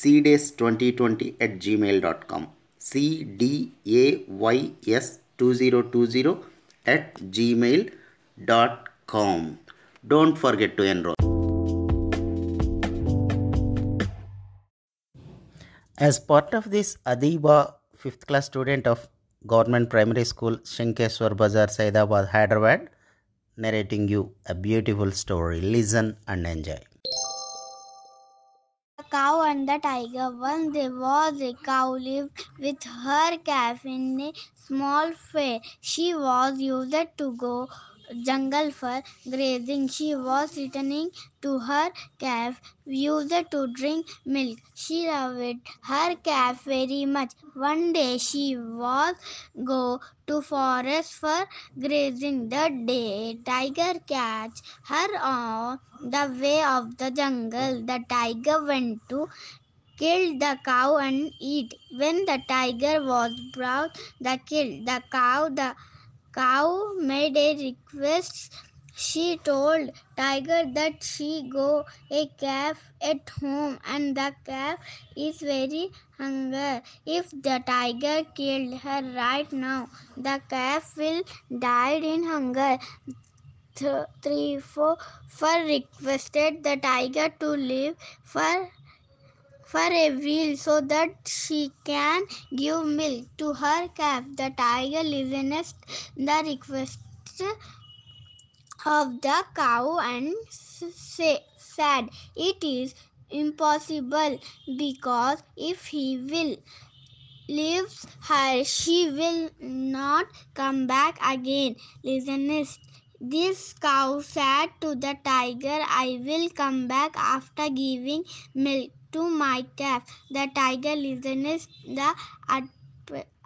cdays2020 at gmail.com cdays2020 at gmail.com don't forget to enroll. As part of this adiba 5th class student of government primary school shankeshwar bazar saidabad hyderabad narrating you a beautiful story. Listen and enjoy cow and the tiger. Once there was a cow lived with her calf in a small fair. She was used to go jungle for grazing. She was returning to her calf, used to drink milk. She loved her calf very much. One day she was go to forest for grazing. The day tiger catch her on the way of the jungle. The tiger went to kill the cow and eat. When the tiger was brought the kill the cow, the cow made a request. She told tiger that she go a calf at home and the calf is very hungry. If the tiger killed her right now, the calf will die in hunger. Th- three, four, for requested the tiger to live for for a wheel so that she can give milk to her calf. The tiger listens the request of the cow and said, It is impossible because if he will leaves her, she will not come back again. Listeners, this cow said to the tiger, I will come back after giving milk to my calf. The tiger listens the ad-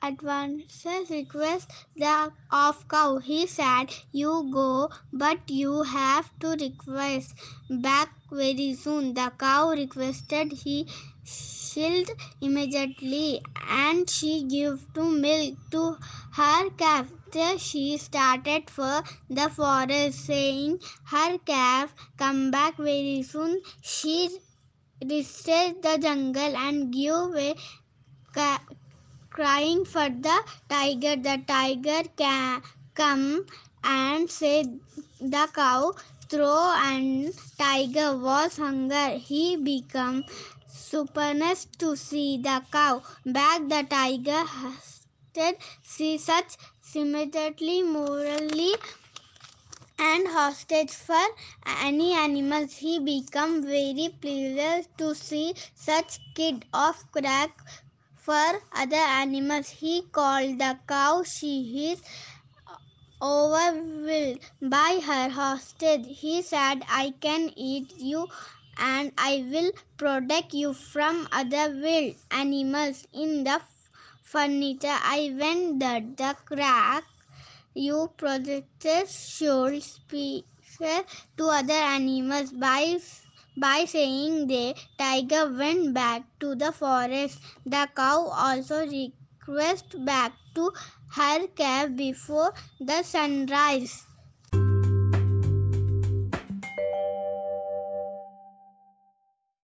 advances request the of cow. He said, You go, but you have to request back very soon. The cow requested he shield immediately and she gave to milk to her calf. She started for the forest saying her calf come back very soon. She reached the jungle and a ca- crying for the tiger. The tiger can come and said the cow throw and tiger was hunger. He become superness to see the cow. Back the tiger hasted see such symmetrically morally and hostage for any animals. He become very pleased to see such kid of crack for other animals. He called the cow. She is overwhelmed by her hostage. He said, I can eat you and I will protect you from other wild animals in the furniture. I went that the crack you protected should speak to other animals by by saying the tiger went back to the forest. The cow also requested back to her calf before the sunrise.